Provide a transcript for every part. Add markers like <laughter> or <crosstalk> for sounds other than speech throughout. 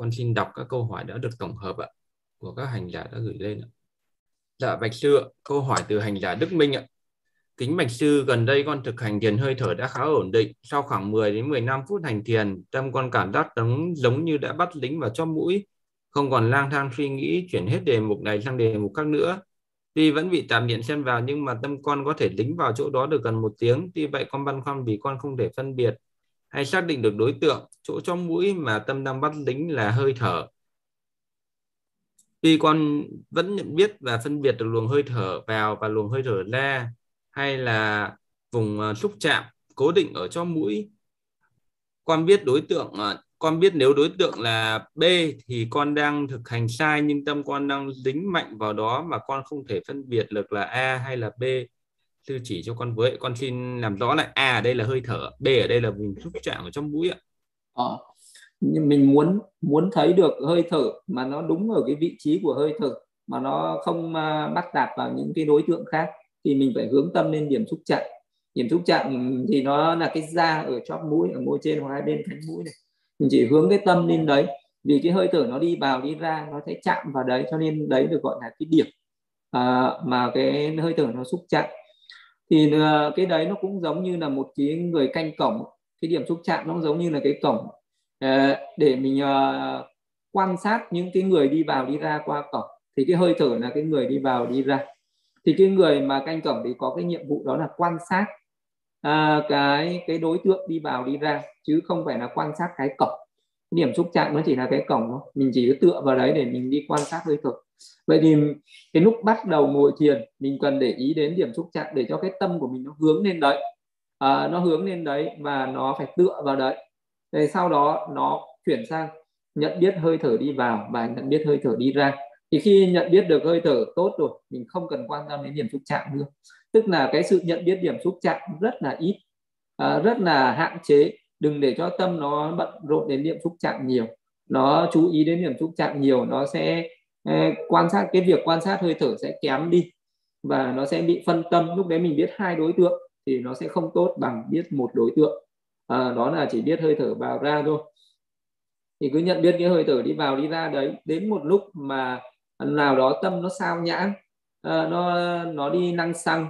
con xin đọc các câu hỏi đã được tổng hợp ạ của các hành giả đã gửi lên ạ. Dạ bạch sư, câu hỏi từ hành giả Đức Minh ạ. Kính bạch sư, gần đây con thực hành thiền hơi thở đã khá ổn định. Sau khoảng 10 đến 15 phút hành thiền, tâm con cảm giác giống giống như đã bắt lính vào cho mũi, không còn lang thang suy nghĩ chuyển hết đề mục này sang đề mục khác nữa. Tuy vẫn bị tạm điện xen vào nhưng mà tâm con có thể lính vào chỗ đó được gần một tiếng. Tuy vậy con băn khoăn vì con không thể phân biệt hay xác định được đối tượng, chỗ trong mũi mà tâm đang bắt lính là hơi thở. Tuy con vẫn nhận biết và phân biệt được luồng hơi thở vào và luồng hơi thở ra, hay là vùng ờ, xúc chạm, cố định ở trong mũi. Con biết đối tượng ờ, con biết nếu đối tượng là B thì con đang thực hành sai, nhưng tâm con đang dính mạnh vào đó mà con không thể phân biệt được là A hay là B sư chỉ cho con với con xin làm rõ lại A ở đây là hơi thở B ở đây là vùng xúc chạm ở trong mũi ạ. Ờ, nhưng mình muốn muốn thấy được hơi thở mà nó đúng ở cái vị trí của hơi thở mà nó không uh, bắt tạp vào những cái đối tượng khác thì mình phải hướng tâm lên điểm xúc chạm. Điểm xúc chạm thì nó là cái da ở chóp mũi ở môi trên hoặc hai bên cánh mũi này. Mình chỉ hướng cái tâm lên đấy vì cái hơi thở nó đi vào đi ra nó sẽ chạm vào đấy cho nên đấy được gọi là cái điểm à, mà cái hơi thở nó xúc chạm thì ờ, cái đấy nó cũng giống như là một cái người canh cổng cái điểm xúc chạm nó giống như là cái cổng ờ, để mình ờ, quan sát những cái người đi vào đi ra qua cổng. Thì cái hơi thở là cái người đi vào đi ra. Thì cái người mà canh cổng thì có cái nhiệm vụ đó là quan sát à, cái cái đối tượng đi vào đi ra chứ không phải là quan sát cái cổng. Điểm xúc chạm nó chỉ là cái cổng thôi. Mình chỉ tựa vào đấy để mình đi quan sát hơi thở vậy thì cái lúc bắt đầu ngồi thiền mình cần để ý đến điểm xúc chạm để cho cái tâm của mình nó hướng lên đấy. À, nó hướng lên đấy và nó phải tựa vào đấy. Để sau đó nó chuyển sang nhận biết hơi thở đi vào và nhận biết hơi thở đi ra. Thì khi nhận biết được hơi thở tốt rồi mình không cần quan tâm đến điểm xúc chạm nữa. Tức là cái sự nhận biết điểm xúc chạm rất là ít à, rất là hạn chế. Đừng để cho tâm nó bận rộn đến điểm xúc chạm nhiều. Nó chú ý đến điểm xúc chạm nhiều nó sẽ Ờ, quan sát cái việc quan sát hơi thở sẽ kém đi và nó sẽ bị phân tâm. Lúc đấy mình biết hai đối tượng thì nó sẽ không tốt bằng biết một đối tượng. À, đó là chỉ biết hơi thở vào ra thôi. Thì cứ nhận biết cái hơi thở đi vào đi ra đấy. Đến một lúc mà nào đó tâm nó sao nhãn à, ờ, nó nó đi năng xăng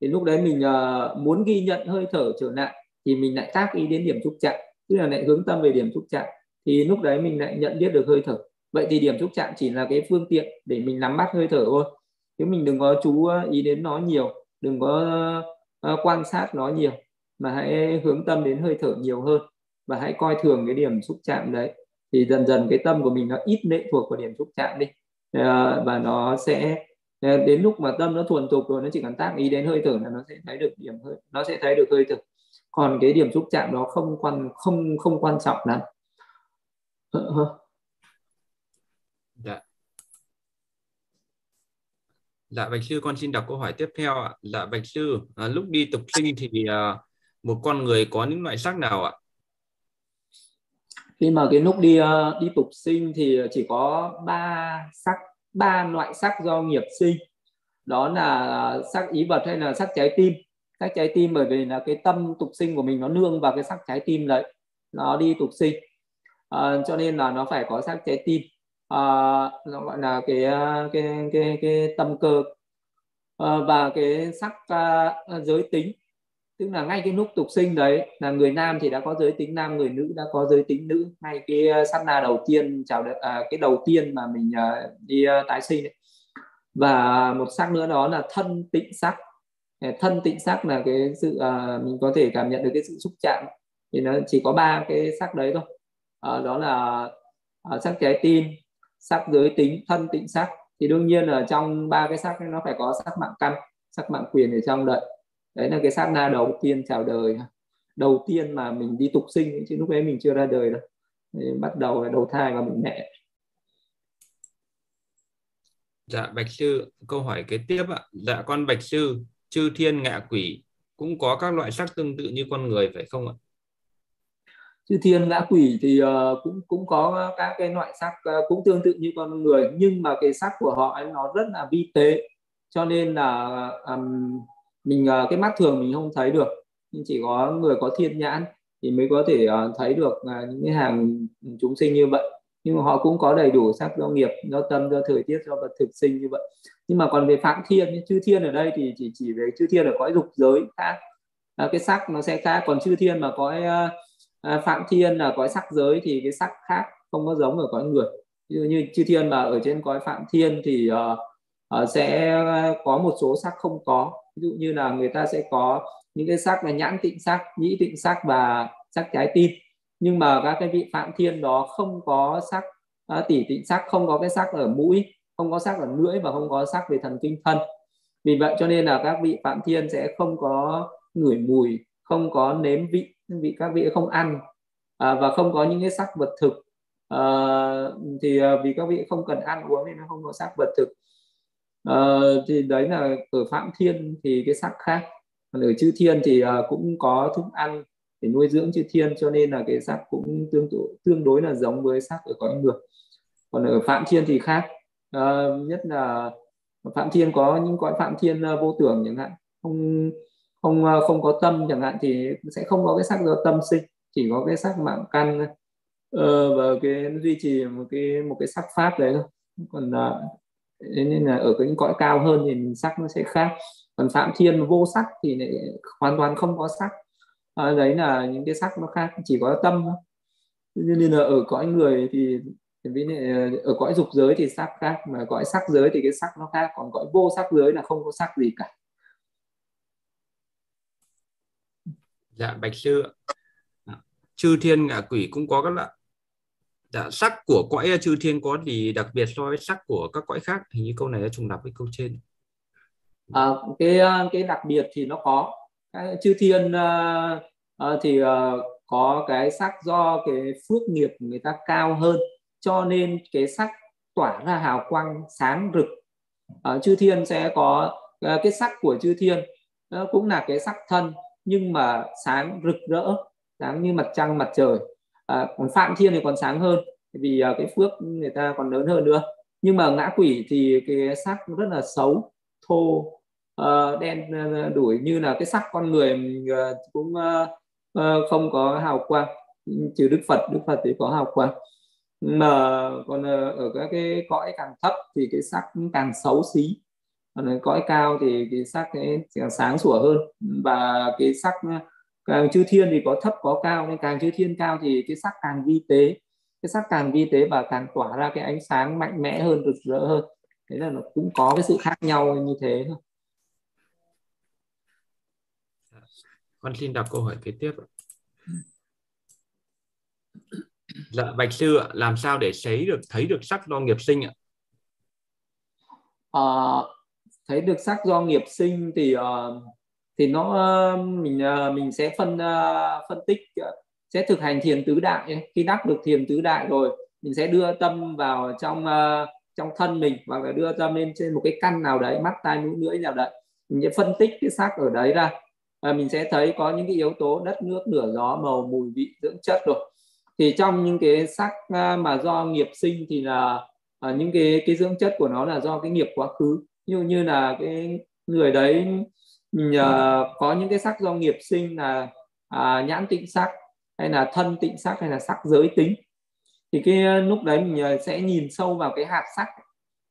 thì lúc đấy mình à, muốn ghi nhận hơi thở trở lại thì mình lại tác ý đến điểm trúc trạng tức là lại hướng tâm về điểm trúc trạng. Thì lúc đấy mình lại nhận biết được hơi thở vậy thì điểm xúc chạm chỉ là cái phương tiện để mình nắm bắt hơi thở thôi. Chứ mình đừng có chú ờ, ý đến nó nhiều, đừng có ờ, quan sát nó nhiều, mà hãy hướng tâm đến hơi thở nhiều hơn. Và hãy coi thường cái điểm xúc chạm đấy. Thì dần dần cái tâm của mình nó ít lệ thuộc vào điểm xúc chạm đi. Ờ, và nó sẽ đến lúc mà tâm nó thuần thục rồi, nó chỉ cần tác ý đến hơi thở là nó sẽ thấy được điểm hơi, nó sẽ thấy được hơi thở. Còn cái điểm xúc chạm nó không quan, không không quan trọng lắm. Dạ. Dạ Bạch Sư con xin đọc câu hỏi tiếp theo ạ. Dạ Bạch Sư, à, lúc đi tục sinh thì à, một con người có những loại sắc nào ạ? Khi mà cái lúc đi ờ, đi tục sinh thì chỉ có ba sắc, ba loại sắc do nghiệp sinh. Đó là sắc ý vật hay là sắc trái tim. Sắc trái tim bởi vì là cái tâm tục sinh của mình nó nương vào cái sắc trái tim đấy. Nó đi tục sinh. À, cho nên là nó phải có sắc trái tim uh, nó gọi là cái ờ, cái cái cái tâm cơ. Uh, và cái sắc uh, giới tính. Tức là ngay cái lúc tục sinh đấy là người nam thì đã có giới tính nam người nữ đã có giới tính nữ. Ngay cái sát na đầu tiên chào à, cái đầu tiên mà mình à, đi à, tái sinh đấy và một sắc nữa đó là thân tịnh sắc. Thân tịnh sắc là cái sự à, mình có thể cảm nhận được cái sự xúc chạm. Thì nó chỉ có ba cái sắc đấy thôi. À, đó là à, sắc trái tim sắc giới tính, thân tịnh sắc. Thì đương nhiên ở trong ba cái sắc nó phải có sắc mạng căn, sắc mạng quyền ở trong đợi đấy là cái sát na đầu tiên chào đời. Đầu tiên mà mình đi tục sinh, chứ lúc ấy mình chưa ra đời đâu. Bắt đầu là đầu thai và mình mẹ. Dạ bạch sư, câu hỏi kế tiếp ạ. Dạ con bạch sư, chư thiên ngạ quỷ, cũng có các loại sắc tương tự như con người phải không ạ? Chư thiên ngã quỷ thì uh, cũng cũng có các cái loại sắc uh, ờ, cũng tương tự như con người nhưng mà cái sắc của họ ấy nó rất là vi tế. Cho nên là um, mình uh, cái mắt thường mình không thấy được. Nhưng chỉ có người có thiên nhãn thì mới có thể uh, thấy được uh, những cái hàng chúng sinh như vậy. Nhưng mà họ cũng có đầy đủ sắc do nghiệp do tâm do thời tiết do vật thực sinh như vậy. Nhưng mà còn về phạm thiên chư thiên ở đây thì chỉ chỉ về chư thiên ở cõi dục giới khác. À, cái sắc nó sẽ khác còn chư thiên mà cõi à, phạm thiên là cõi sắc giới thì cái sắc khác không có giống ở cõi người. Ví dụ như chư thiên mà ở trên cõi phạm thiên thì uh, uh, sẽ có một số sắc không có. Ví dụ như là người ta sẽ có những cái sắc là nhãn tịnh sắc nhĩ tịnh sắc và sắc trái tim. Nhưng mà các cái vị phạm thiên đó không có sắc uh, tỷ tịnh sắc không có cái sắc ở mũi không có sắc ở lưỡi và không có sắc về thần kinh thân. Vì vậy cho nên là các vị phạm thiên sẽ không có ngửi mùi không có nếm vị vị các vị không ăn à, và không có những cái sắc vật thực à, thì à, vì các vị không cần ăn uống nên nó không có sắc vật thực. À, thì đấy là ở phạm thiên thì cái sắc khác. Còn ở chư thiên thì à, cũng có thức ăn để nuôi dưỡng chư thiên cho nên là cái sắc cũng tương tự tương đối là giống với sắc ở cõi người còn ở phạm thiên thì khác. À, nhất là phạm thiên có những cõi phạm thiên à, vô tưởng chẳng hạn. Không không ờ, không có tâm chẳng hạn thì sẽ không có cái sắc do tâm sinh chỉ có cái sắc mạng căn ờ, và cái duy trì một cái một cái sắc pháp đấy thôi. Còn uh, nên là ở cái cõi cao hơn thì sắc nó sẽ khác. Còn phạm thiên vô sắc thì lại hoàn toàn không có sắc à, ờ, đấy là những cái sắc nó khác chỉ có tâm thôi. Nên là ở cõi người thì ví ở cõi dục giới thì sắc khác mà cõi sắc giới thì cái sắc nó khác còn cõi vô sắc giới là không có sắc gì cả. Dạ bạch sư dạ. chư thiên ngạ quỷ cũng có các loại. Dạ, sắc của cõi chư thiên có gì đặc biệt so với sắc của các cõi khác? Hình như câu này đã trùng lặp với câu trên. À, cái à, cái đặc biệt thì nó có. Cái chư thiên uh, uh, thì uh, có cái sắc do cái phước nghiệp của người ta cao hơn. Cho nên cái sắc tỏa ra hào quang sáng rực. Uh, chư thiên sẽ có uh, cái sắc của chư thiên uh, cũng là cái sắc thân nhưng mà sáng rực rỡ sáng như mặt trăng mặt trời. À, còn phạm thiên thì còn sáng hơn vì uh, cái phước người ta còn lớn hơn nữa. Nhưng mà ngã quỷ thì cái sắc rất là xấu thô uh, đen ờ, uh, đuổi như là cái sắc con người uh, cũng uh, uh, không có hào quang. Trừ đức phật đức phật thì có hào quang. Mà còn uh, ở các cái cõi càng thấp thì cái sắc càng xấu xí cõi cao thì cái sắc càng sáng sủa hơn. Và cái sắc càng chư thiên thì có thấp có cao. Nên càng chư thiên cao thì cái sắc càng vi tế. Cái sắc càng vi tế và càng tỏa ra cái ánh sáng mạnh mẽ hơn rực rỡ hơn. Thế là nó cũng có cái sự khác nhau như thế thôi. Con xin đọc câu hỏi kế tiếp <clears throat> dạ bạch sư ạ làm sao để thấy được thấy được sắc do nghiệp sinh ạ? À, thấy được sắc do nghiệp sinh thì uh, thì nó uh, mình uh, mình sẽ phân uh, phân tích uh, sẽ thực hành thiền tứ đại khi đắc được thiền tứ đại rồi mình sẽ đưa tâm vào trong uh, trong thân mình hoặc là đưa tâm lên trên một cái căn nào đấy mắt tai mũi lưỡi nào đấy. Mình sẽ phân tích cái sắc ở đấy ra. Và mình sẽ thấy có những cái yếu tố đất nước lửa gió màu mùi vị dưỡng chất rồi. Thì trong những cái sắc mà do nghiệp sinh thì là những cái cái dưỡng chất của nó là do cái nghiệp quá khứ như như là cái người đấy nhờ có những cái sắc do nghiệp sinh là à, nhãn tịnh sắc hay là thân tịnh sắc hay là sắc giới tính. Thì cái ờ, lúc đấy mình ờ, sẽ nhìn sâu vào cái hạt sắc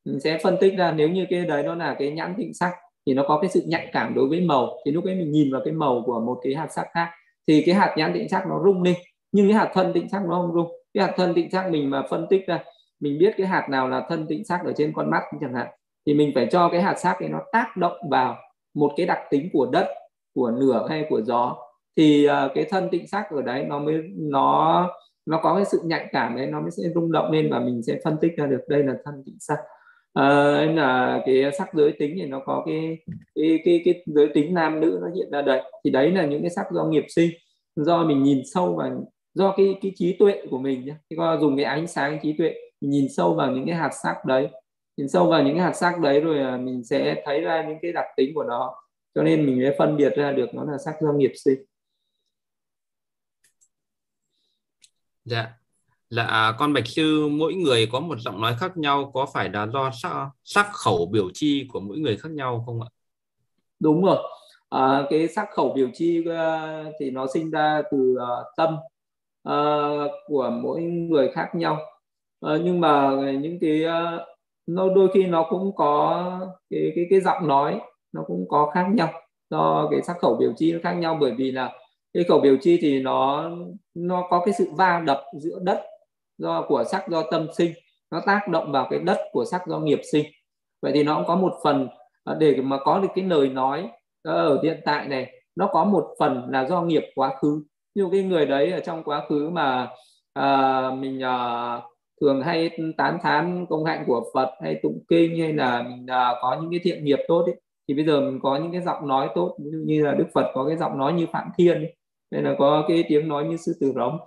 mình sẽ phân tích ra nếu như cái đấy nó là cái nhãn tịnh sắc thì nó có cái sự nhạy cảm đối với màu. Thì lúc ấy mình nhìn vào cái màu của một cái hạt sắc khác thì cái hạt nhãn tịnh sắc nó rung lên. Nhưng cái hạt thân tịnh sắc nó không rung. Cái hạt thân tịnh sắc mình mà phân tích ra mình biết cái hạt nào là thân tịnh sắc ở trên con mắt chẳng hạn thì mình phải cho cái hạt sắc ấy nó tác động vào một cái đặc tính của đất của lửa hay của gió. Thì uh, cái thân tịnh sắc ở đấy nó mới nó nó có cái sự nhạy cảm đấy nó mới sẽ rung động lên và mình sẽ phân tích ra được đây là thân tịnh sắc. À, nên là cái sắc giới tính thì nó có cái cái cái, cái giới tính nam nữ nó hiện ra đây. Thì đấy là những cái sắc do nghiệp sinh do mình nhìn sâu và do cái cái trí tuệ của mình nhé thì dùng cái ánh sáng trí tuệ mình nhìn sâu vào những cái hạt sắc đấy nhìn sâu vào những hạt sắc đấy rồi à, mình sẽ thấy ra những cái đặc tính của nó. Cho nên mình mới phân biệt ra được nó là sắc do nghiệp sinh. Dạ. Là à, con bạch sư mỗi người có một giọng nói khác nhau có phải là do sắc, sắc khẩu biểu chi của mỗi người khác nhau không ạ? Đúng rồi. À, cái sắc khẩu biểu chi uh, thì nó sinh ra từ uh, tâm uh, của mỗi người khác nhau. Uh, nhưng mà những cái uh, nó đôi khi nó cũng có cái cái cái giọng nói nó cũng có khác nhau do cái sắc khẩu biểu chi nó khác nhau. Bởi vì là cái khẩu biểu chi thì nó nó có cái sự va đập giữa đất do của sắc do tâm sinh. Nó tác động vào cái đất của sắc do nghiệp sinh. Vậy thì nó cũng có một phần à, để mà có được cái lời nói à, ở hiện tại này nó có một phần là do nghiệp quá khứ. Như cái người đấy ở trong quá khứ mà à, mình à, thường hay tán thán công hạnh của Phật hay tụng kinh hay là mình à, có những cái thiện nghiệp tốt ấy, thì bây giờ mình có những cái giọng nói tốt ví dụ như là Đức Phật có cái giọng nói như Phạm Thiên ấy, hay là có cái tiếng nói như sư tử rống.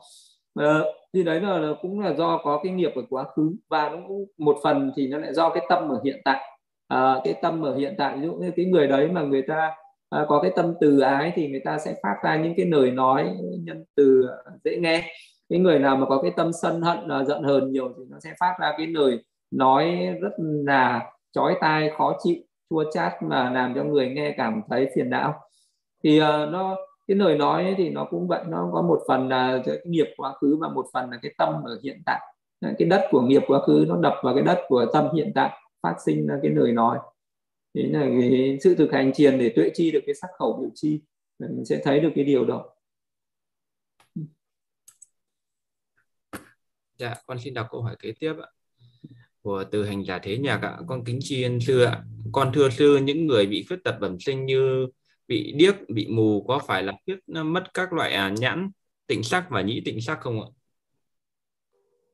À, thì đấy là, là cũng là do có cái nghiệp ở quá khứ và nó cũng một phần thì nó lại do cái tâm ở hiện tại. À, cái tâm ở hiện tại ví dụ như cái người đấy mà người ta à, có cái tâm từ ái thì người ta sẽ phát ra những cái lời nói nhân từ dễ nghe cái người nào mà có cái tâm sân hận là giận hờn nhiều thì nó sẽ phát ra cái lời nói rất là chói tai khó chịu chua chát mà làm cho người nghe cảm thấy phiền não. Thì uh, nó cái lời nói thì nó cũng vậy nó có một phần là cái nghiệp quá khứ và một phần là cái tâm ở hiện tại. Cái đất của nghiệp quá khứ nó đập vào cái đất của tâm hiện tại phát sinh ra cái lời nói. Thế là cái sự thực hành thiền để tuệ chi được cái sắc khẩu biểu chi mình sẽ thấy được cái điều đó. Dạ con xin đọc câu hỏi kế tiếp ạ. Của từ hành giả thế nhạc ạ con kính tri ân sư ạ. Con thưa sư những người bị khuyết tật bẩm sinh như bị điếc bị mù có phải là khuyết mất các loại à, nhãn tịnh sắc và nhĩ tịnh sắc không ạ?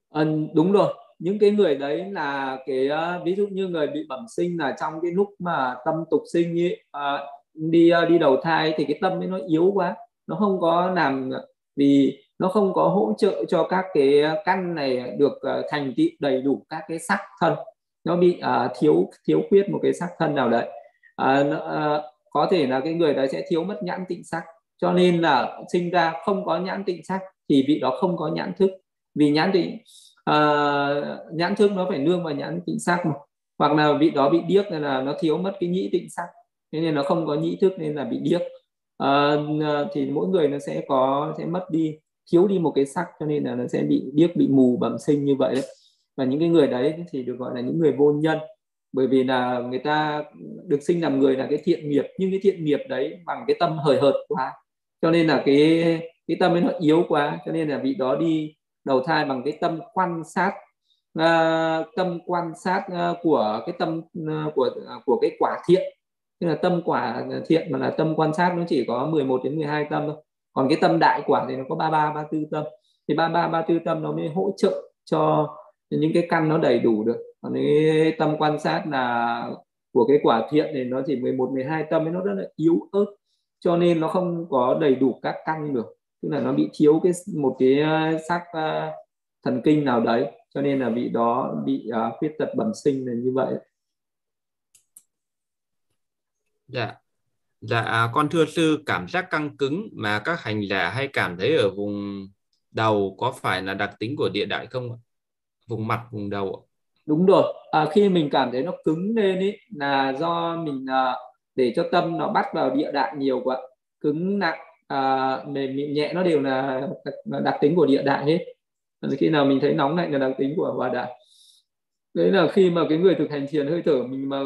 À, đúng rồi. Những cái người đấy là cái à, ví dụ như người bị bẩm sinh là trong cái lúc mà tâm tục sinh ý, à, đi à, đi đầu thai thì cái tâm ấy nó yếu quá nó không có làm vì nó không có hỗ trợ cho các cái căn này được ờ, thành tựu đầy đủ các cái sắc thân. Nó bị uh, thiếu thiếu khuyết một cái sắc thân nào đấy. Uh, uh, có thể là cái người đấy sẽ thiếu mất nhãn tịnh sắc cho nên là sinh ra không có nhãn tịnh sắc thì vị đó không có nhãn thức. Vì nhãn tịnh uh, nhãn thức nó phải nương vào nhãn tịnh sắc mà. Hoặc là vị đó bị điếc nên là nó thiếu mất cái nhĩ tịnh sắc thế nên nó không có nhĩ thức nên là bị điếc. Uh, thì mỗi người nó sẽ có sẽ mất đi thiếu đi một cái sắc cho nên là nó sẽ bị điếc bị mù bẩm sinh như vậy đấy. Và những cái người đấy thì được gọi là những người vô nhân. Bởi vì là người ta được sinh làm người là cái thiện nghiệp nhưng cái thiện nghiệp đấy bằng cái tâm hời hợt quá. Cho nên là cái cái tâm ấy nó yếu quá cho nên là vị đó đi đầu thai bằng cái tâm quan sát uh, tâm quan sát uh, của cái tâm uh, của uh, của cái quả thiện. Tức là tâm quả thiện mà là tâm quan sát nó chỉ có 11 đến 12 tâm thôi còn cái tâm đại quả thì nó có 33 34 tâm. Thì 33 34 tâm nó mới hỗ trợ cho những cái căn nó đầy đủ được. Còn cái tâm quan sát là của cái quả thiện thì nó chỉ 11 12 tâm ấy nó rất là yếu ớt. Cho nên nó không có đầy đủ các căn được. Tức là nó bị thiếu cái một cái ờ, sắc uh, ờ, thần kinh nào đấy. Cho nên là bị đó bị uh, khuyết tật bẩm sinh là như vậy. Dạ dạ à, con thưa sư cảm giác căng cứng mà các hành giả hay cảm thấy ở vùng đầu có phải là đặc tính của địa đại không ạ? Vùng mặt vùng đầu ạ. Đúng rồi. À, khi mình cảm thấy nó cứng lên ấy là do mình à, để cho tâm nó bắt vào địa đại nhiều quá cứng nặng à, mềm mịn nhẹ nó đều là đặc, đặc tính của địa đại hết. Khi nào mình thấy nóng lạnh là đặc tính của hòa đại đấy là khi mà cái người thực hành thiền hơi thở mình mà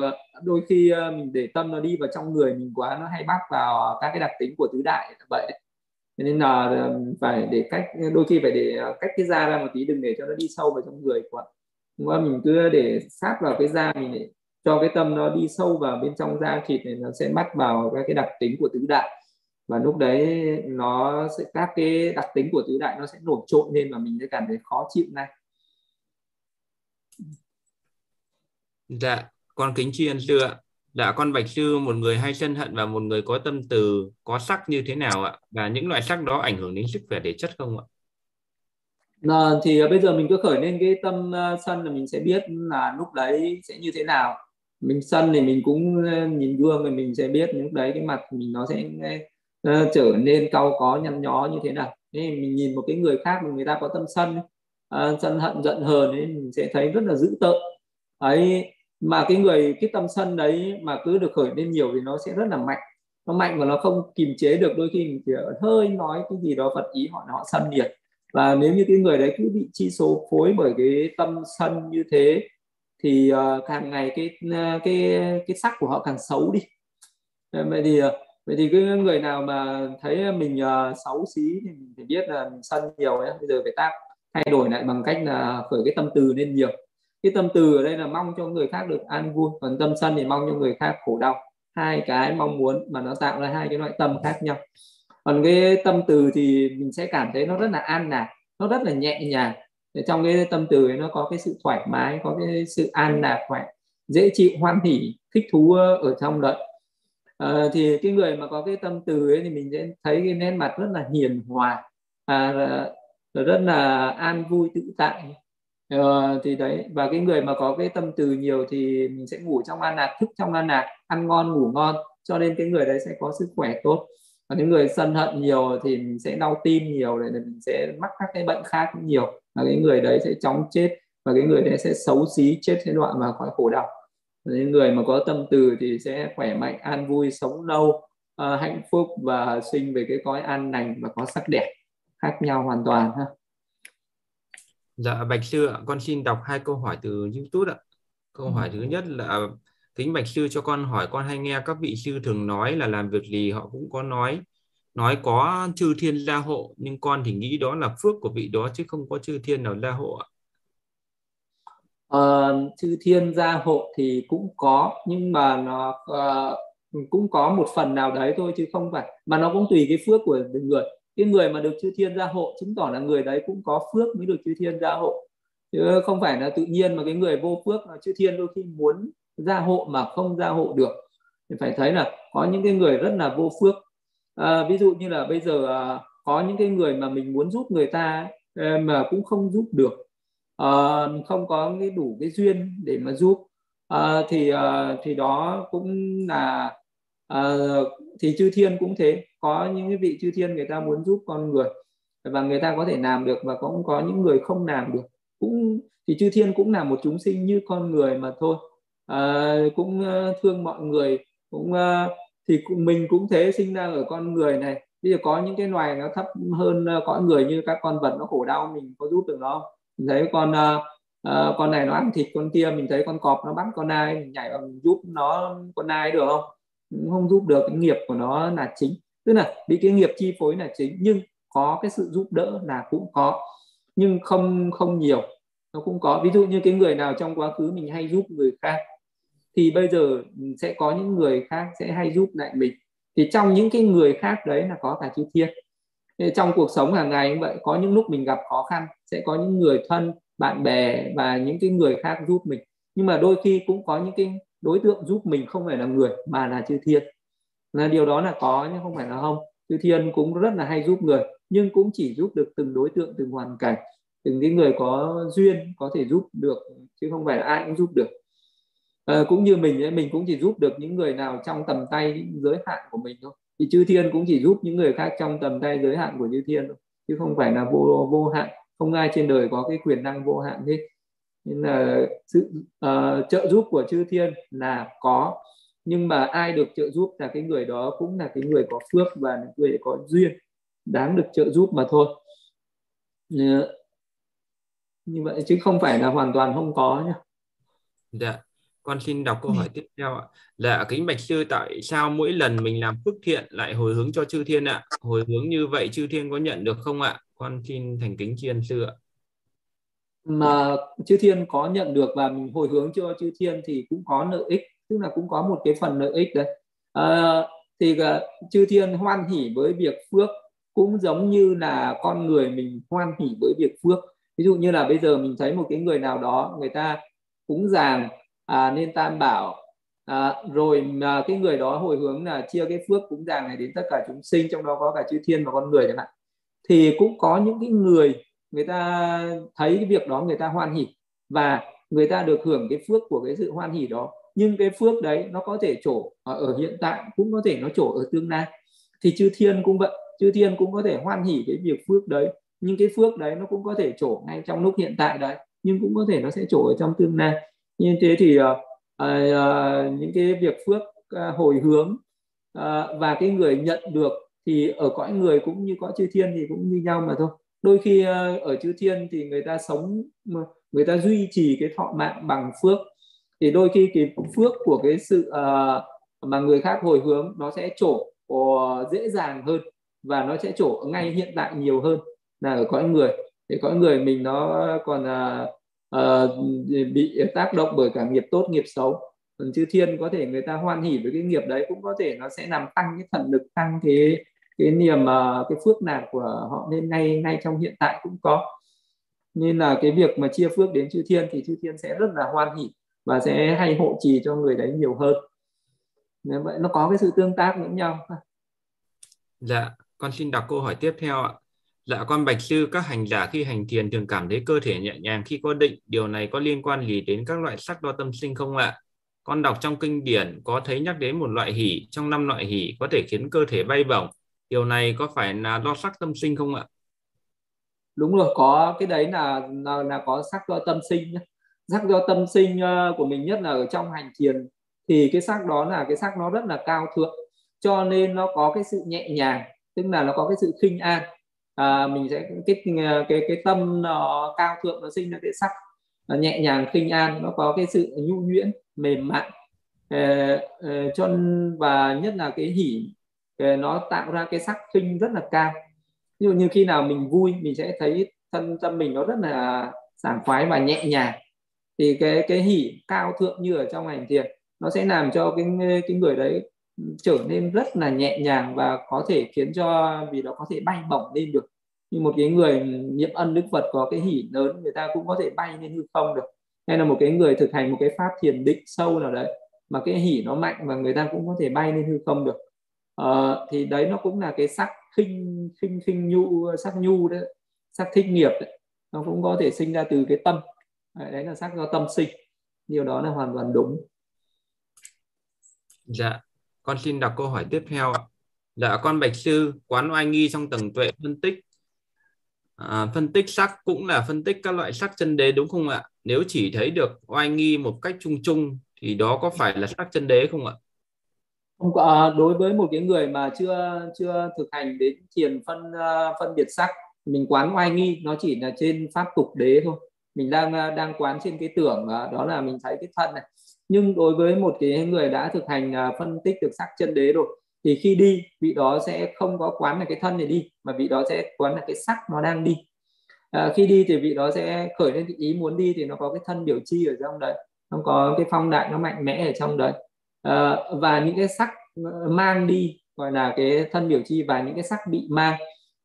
đôi khi ờ, mình để tâm nó đi vào trong người mình quá, nó hay bắt vào các cái đặc tính của tứ đại vậy. Nên là ờ, phải để cách, đôi khi phải để ờ, cách cái da ra một tí, đừng để cho nó đi sâu vào trong người quá. Đúng không? mình cứ để sát vào cái da mình để cho cái tâm nó đi sâu vào bên trong da thịt này, nó sẽ bắt vào các cái đặc tính của tứ đại. Và lúc đấy nó sẽ, các cái đặc tính của tứ đại nó sẽ nổi trộn lên và mình sẽ cảm thấy khó chịu ngay. Dạ con kính tri ân sư ạ. Dạ con bạch sư một người hay sân hận và một người có tâm từ có sắc như thế nào ạ? Và những loại sắc đó ảnh hưởng đến sức khỏe thể chất không ạ? À, thì ờ, bây giờ mình cứ khởi lên cái tâm ờ, sân là mình sẽ biết là lúc đấy sẽ như thế nào. Mình sân thì mình cũng nhìn gương thì mình sẽ biết lúc đấy cái mặt mình nó sẽ uh, trở nên cau có nhăn nhó như thế nào. Thế mình nhìn một cái người khác mà người ta có tâm sân uh, sân hận giận hờn ấy mình sẽ thấy rất là dữ tợn. Ấy mà cái người cái tâm sân đấy mà cứ được khởi lên nhiều thì nó sẽ rất là mạnh. Nó mạnh và nó không kìm chế được đôi khi mình chỉ hơi nói cái gì đó phật ý họ họ sân liệt và nếu như cái người đấy cứ bị chi số phối bởi cái tâm sân như thế thì uh, càng ngày cái ờ, cái cái sắc của họ càng xấu đi. Ờ, vậy thì vậy thì cái người nào mà thấy mình uh, xấu xí thì mình phải biết là mình sân nhiều ấy bây giờ phải tác thay đổi lại bằng cách là khởi cái tâm từ lên nhiều cái tâm từ ở đây là mong cho người khác được an vui còn tâm sân thì mong cho người khác khổ đau. Hai cái mong muốn mà nó tạo ra hai cái loại tâm khác nhau. Còn cái tâm từ thì mình sẽ cảm thấy nó rất là an lạc nó rất là nhẹ nhàng. Để trong cái tâm từ ấy nó có cái sự thoải mái có cái sự an lạc khỏe dễ chịu hoan hỉ thích thú ở trong đấy. À, thì cái người mà có cái tâm từ ấy thì mình sẽ thấy cái nét mặt rất là hiền hòa à, rất là an vui tự tại ờ, thì đấy và cái người mà có cái tâm từ nhiều thì mình sẽ ngủ trong an lạc thức trong an lạc ăn ngon ngủ ngon. Cho nên cái người đấy sẽ có sức khỏe tốt. Và những người sân hận nhiều thì mình sẽ đau tim nhiều để mình sẽ mắc các cái bệnh khác nhiều. Và cái người đấy sẽ chóng chết và cái người đấy sẽ xấu xí chết thế đoạn mà khỏi khổ đau. Những người mà có tâm từ thì sẽ khỏe mạnh an vui sống lâu uh, hạnh phúc và sinh về cái cõi an lành và có sắc đẹp khác nhau hoàn toàn ha. Dạ Bạch sư ạ, con xin đọc hai câu hỏi từ YouTube ạ. Câu hỏi thứ nhất là kính Bạch sư cho con hỏi con hay nghe các vị sư thường nói là làm việc gì họ cũng có nói nói có chư thiên gia hộ nhưng con thì nghĩ đó là phước của vị đó chứ không có chư thiên nào gia hộ ạ. Uh, chư thiên gia hộ thì cũng có nhưng mà nó uh, cũng có một phần nào đấy thôi chứ không phải mà nó cũng tùy cái phước của người cái người mà được chư thiên gia hộ chứng tỏ là người đấy cũng có phước mới được chư thiên gia hộ. Chứ không phải là tự nhiên mà cái người vô phước là chư thiên đôi khi muốn gia hộ mà không gia hộ được. Thì phải thấy là có những cái người rất là vô phước. À, ví dụ như là bây giờ à, có những cái người mà mình muốn giúp người ta à, mà cũng không giúp được. À, không có cái đủ cái duyên để mà giúp. À, thì à, thì đó cũng là à, thì chư thiên cũng thế. Có những cái vị chư thiên người ta muốn giúp con người và người ta có thể làm được và cũng có những người không làm được. Cũng thì chư thiên cũng là một chúng sinh như con người mà thôi. À, cũng uh, thương mọi người cũng uh, thì cũng, mình cũng thế sinh ra ở con người này. Bây giờ có những cái loài nó thấp hơn uh, cõi người như các con vật nó khổ đau mình có giúp được nó không? Mình thấy con uh, uh, con này nó ăn thịt con kia mình thấy con cọp nó bắt con nai mình nhảy vào mình giúp nó con nai được không? Không giúp được cái nghiệp của nó là chính. Tức là bị cái nghiệp chi phối là chính, nhưng có cái sự giúp đỡ là cũng có, nhưng không không nhiều, nó cũng có. Ví dụ như cái người nào trong quá khứ mình hay giúp người khác, thì bây giờ sẽ có những người khác sẽ hay giúp lại mình. Thì trong những cái người khác đấy là có cả chư thiên. Trong cuộc sống hàng ngày như vậy, có những lúc mình gặp khó khăn, sẽ có những người thân, bạn bè và những cái người khác giúp mình. Nhưng mà đôi khi cũng có những cái đối tượng giúp mình không phải là người mà là chư thiên. Là điều đó là có nhưng không phải là không. Chư thiên cũng rất là hay giúp người nhưng cũng chỉ giúp được từng đối tượng từng hoàn cảnh từng cái người có duyên có thể giúp được chứ không phải là ai cũng giúp được. À, cũng như mình ấy, mình cũng chỉ giúp được những người nào trong tầm tay giới hạn của mình thôi. Thì chư thiên cũng chỉ giúp những người khác trong tầm tay giới hạn của chư thiên thôi chứ không phải là vô vô hạn. Không ai trên đời có cái quyền năng vô hạn hết nên là sự uh, trợ giúp của chư thiên là có. Nhưng mà ai được trợ giúp là cái người đó cũng là cái người có phước và người có duyên đáng được trợ giúp mà thôi. Như vậy chứ không phải là hoàn toàn không có nhá. Dạ. Con xin đọc câu hỏi tiếp theo ạ. Là kính bạch sư tại sao mỗi lần mình làm phước thiện lại hồi hướng cho chư thiên ạ? Hồi hướng như vậy chư thiên có nhận được không ạ? Con xin thành kính tri ân sư ạ mà chư thiên có nhận được và mình hồi hướng cho chư thiên thì cũng có lợi ích tức là cũng có một cái phần lợi ích đấy. À, thì uh, chư thiên hoan hỉ với việc phước cũng giống như là con người mình hoan hỉ với việc phước. Ví dụ như là bây giờ mình thấy một cái người nào đó người ta cúng dường à, nên tam bảo à, rồi mà cái người đó hồi hướng là chia cái phước cúng dường này đến tất cả chúng sinh trong đó có cả chư thiên và con người chẳng hạn thì cũng có những cái người người ta thấy cái việc đó người ta hoan hỉ và người ta được hưởng cái phước của cái sự hoan hỉ đó. Nhưng cái phước đấy nó có thể trổ ở hiện tại cũng có thể nó trổ ở tương lai. Thì chư thiên cũng vậy chư thiên cũng có thể hoan hỉ cái việc phước đấy. Nhưng cái phước đấy nó cũng có thể trổ ngay trong lúc hiện tại đấy nhưng cũng có thể nó sẽ trổ ở trong tương lai. Như thế thì uh, uh, những cái việc phước uh, hồi hướng uh, và cái người nhận được thì ở cõi người cũng như cõi chư thiên thì cũng như nhau mà thôi đôi khi ờ, ở chư thiên thì người ta sống người ta duy trì cái thọ mạng bằng phước. Thì đôi khi cái phước của cái sự uh, mà người khác hồi hướng nó sẽ trổ ờ, dễ dàng hơn và nó sẽ trổ ngay hiện tại nhiều hơn là ở cõi người. Thì cõi người mình nó còn uh, uh, bị tác động bởi cả nghiệp tốt nghiệp xấu. Còn chư thiên có thể người ta hoan hỉ với cái nghiệp đấy cũng có thể nó sẽ làm tăng cái thần lực tăng cái cái niềm à, cái phước nạp của họ nên ngay ngay trong hiện tại cũng có nên là cái việc mà chia phước đến chư thiên thì chư thiên sẽ rất là hoan hỉ và sẽ hay hộ trì cho người đấy nhiều hơn nên vậy nó có cái sự tương tác lẫn nhau dạ con xin đọc câu hỏi tiếp theo ạ Dạ con bạch sư, các hành giả khi hành thiền thường cảm thấy cơ thể nhẹ nhàng khi có định. Điều này có liên quan gì đến các loại sắc đo tâm sinh không ạ? Con đọc trong kinh điển có thấy nhắc đến một loại hỷ trong năm loại hỷ có thể khiến cơ thể bay bổng. Điều này có phải là do sắc tâm sinh không ạ? Đúng rồi, có cái đấy là là, là có sắc do tâm sinh nhé. Sắc do tâm sinh ờ, của mình nhất là ở trong hành thiền thì cái sắc đó là cái sắc nó rất là cao thượng cho nên nó có cái sự nhẹ nhàng tức là nó có cái sự khinh an à, mình sẽ cái ờ, cái cái tâm nó cao thượng nó sinh ra cái sắc nó nhẹ nhàng khinh an nó có cái sự nhu nhuyễn mềm mại à, à, cho và nhất là cái hỉ nó tạo ra cái sắc khinh rất là cao. Ví dụ như khi nào mình vui, mình sẽ thấy thân, tâm mình nó rất là sảng khoái và nhẹ nhàng. Thì cái cái hỉ cao thượng như ở trong hành thiền, nó sẽ làm cho cái cái người đấy trở nên rất là nhẹ nhàng và có thể khiến cho vì nó có thể bay bổng lên được. Như một cái người niệm ân đức Phật có cái hỉ lớn, người ta cũng có thể bay lên hư không được. Hay là một cái người thực hành một cái pháp thiền định sâu nào đấy, mà cái hỉ nó mạnh và người ta cũng có thể bay lên hư không được à, thì đấy nó cũng là cái sắc khinh khinh khinh nhu sắc nhu đấy sắc thích nghiệp đấy. Nó cũng có thể sinh ra từ cái tâm. Đấy là sắc do tâm sinh. Điều đó là hoàn toàn đúng. Dạ con xin đọc câu hỏi tiếp theo ạ. Dạ con bạch sư quán oai nghi trong tầng tuệ phân tích. À, phân tích sắc cũng là phân tích các loại sắc chân đế đúng không ạ? Nếu chỉ thấy được oai nghi một cách chung chung thì đó có phải là sắc chân đế không ạ? Không có à, đối với một cái người mà chưa chưa thực hành đến thiền phân à, phân biệt sắc mình quán oai nghi nó chỉ là trên pháp tục đế thôi. Mình đang à, đang quán trên cái tưởng đó là mình thấy cái thân này. Nhưng đối với một cái người đã thực hành phân tích được sắc chân đế rồi thì khi đi vị đó sẽ không có quán là cái thân này đi mà vị đó sẽ quán là cái sắc nó đang đi. À, khi đi thì vị đó sẽ khởi lên cái ý muốn đi thì nó có cái thân biểu chi ở trong đấy nó có cái phong đại nó mạnh mẽ ở trong đấy à, và những cái sắc ờ, mang đi gọi là cái thân biểu chi và những cái sắc bị mang.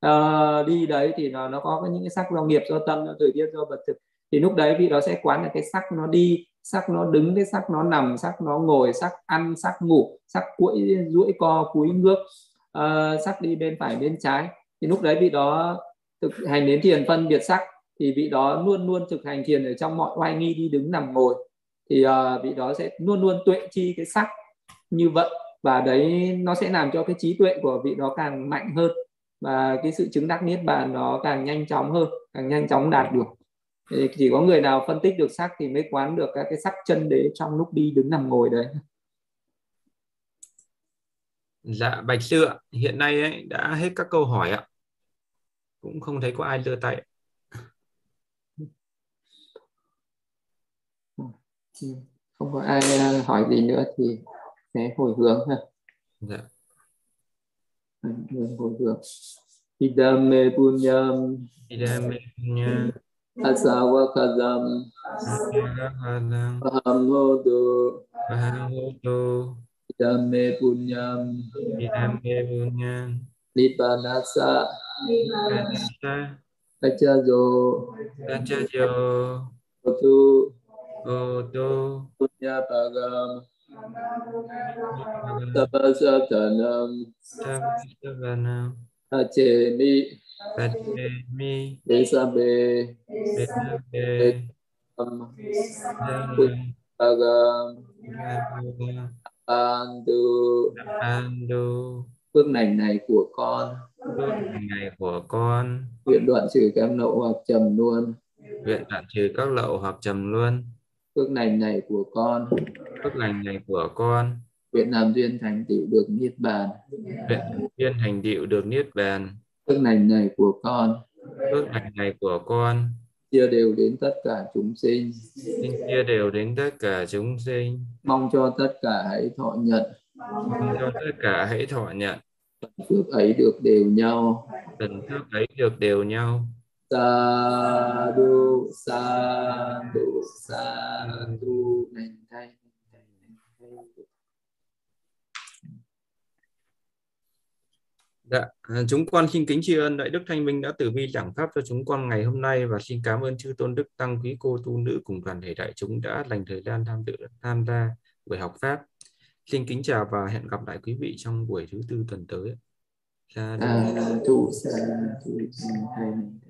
Uh, đi đấy thì nó nó có những cái sắc do nghiệp do tâm do thời tiết do vật thực. Thì lúc đấy vị đó sẽ quán là cái sắc nó đi sắc nó đứng cái sắc nó nằm sắc nó ngồi sắc ăn sắc ngủ sắc cuỗi duỗi co cúi ngước uh, sắc đi bên phải bên trái. Thì lúc đấy vị đó thực hành đến thiền phân biệt sắc thì vị đó luôn luôn thực hành thiền ở trong mọi oai nghi đi đứng nằm ngồi thì uh, vị đó sẽ luôn luôn tuệ chi cái sắc như vậy. Và đấy nó sẽ làm cho cái trí tuệ của vị đó càng mạnh hơn. Và cái sự chứng đắc niết bàn nó càng nhanh chóng hơn càng nhanh chóng đạt được. Thì chỉ có người nào phân tích được sắc thì mới quán được các cái sắc chân đế trong lúc đi đứng nằm ngồi đấy. Dạ bạch sư ạ. Hiện nay ấy, đã hết các câu hỏi ạ. Cũng không thấy có ai đưa tay không có ai à, hỏi gì nữa thì sẽ hồi hướng ha. Dạ. Hồi hướng. Idame punyam. Idame punyam. Asawakadam pahamodo. Pahamodo. Idame punyam. Idame punyam. Nibanasa nibanasa kacajo kacajo Otu Otu Punya Bagam Tapasatanam Tapasatanam Hacemi Hacemi Desabe Desabe Bagam Andu Andu phước lành này của con. Phước lành này của con. Nguyện đoạn trừ các lậu hoặc trầm luôn. Nguyện đoạn trừ các lậu hoặc trầm luôn phước lành này của con. Phước lành này của con. Nguyện làm duyên thành tựu được niết bàn. Nguyện duyên thành tựu được niết bàn. Phước lành này của con. Phước lành này của con. Chia đều đến tất cả chúng sinh. Xin chia đều đến tất cả chúng sinh. Mong cho tất cả hãy thọ nhận. Mong cho tất cả hãy thọ nhận. Phước ấy được đều nhau. Tần phước ấy được đều nhau sa du sa du sa du nành thay Dạ, chúng con xin kính tri ân Đại Đức Thanh Minh đã từ bi giảng pháp cho chúng con ngày hôm nay và xin cảm ơn chư tôn đức tăng quý cô tu nữ cùng toàn thể đại chúng đã dành thời gian tham dự tham gia buổi học pháp. Xin kính chào và hẹn gặp lại quý vị trong buổi thứ tư tuần tới. Sa sa